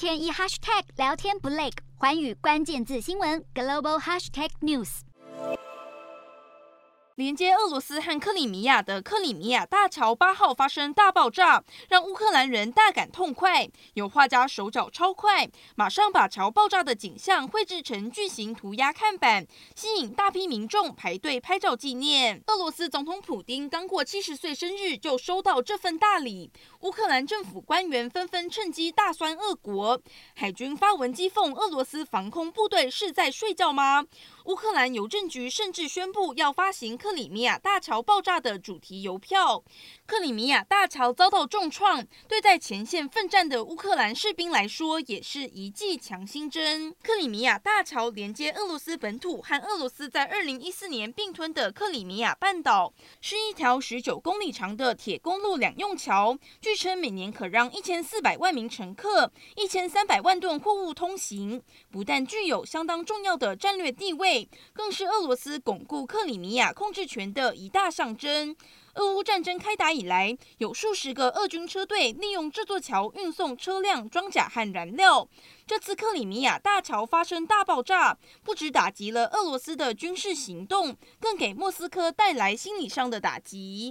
天一 hashtag 聊天不累，环宇关键字新闻 global hashtag news。连接俄罗斯和克里米亚的克里米亚大桥八号发生大爆炸，让乌克兰人大感痛快。有画家手脚超快，马上把桥爆炸的景象绘制成巨型涂鸦看板，吸引大批民众排队拍照纪念。俄罗斯总统普丁刚过七十岁生日，就收到这份大礼。乌克兰政府官员纷纷趁机大酸俄国，海军发文讥讽俄罗斯防空部队是在睡觉吗？乌克兰邮政局甚至宣布要发行克里米亚大桥爆炸的主题邮票。克里米亚大桥遭到重创，对在前线奋战的乌克兰士兵来说，也是一剂强心针。克里米亚大桥连接俄罗斯本土和俄罗斯在二零一四年并吞的克里米亚半岛，是一条十九公里长的铁公路两用桥，据称每年可让一千四百万名乘客、一千三百万吨货物通行，不但具有相当重要的战略地位。更是俄罗斯巩固克里米亚控制权的一大象征。俄乌战争开打以来，有数十个俄军车队利用这座桥运送车辆、装甲和燃料。这次克里米亚大桥发生大爆炸，不止打击了俄罗斯的军事行动，更给莫斯科带来心理上的打击。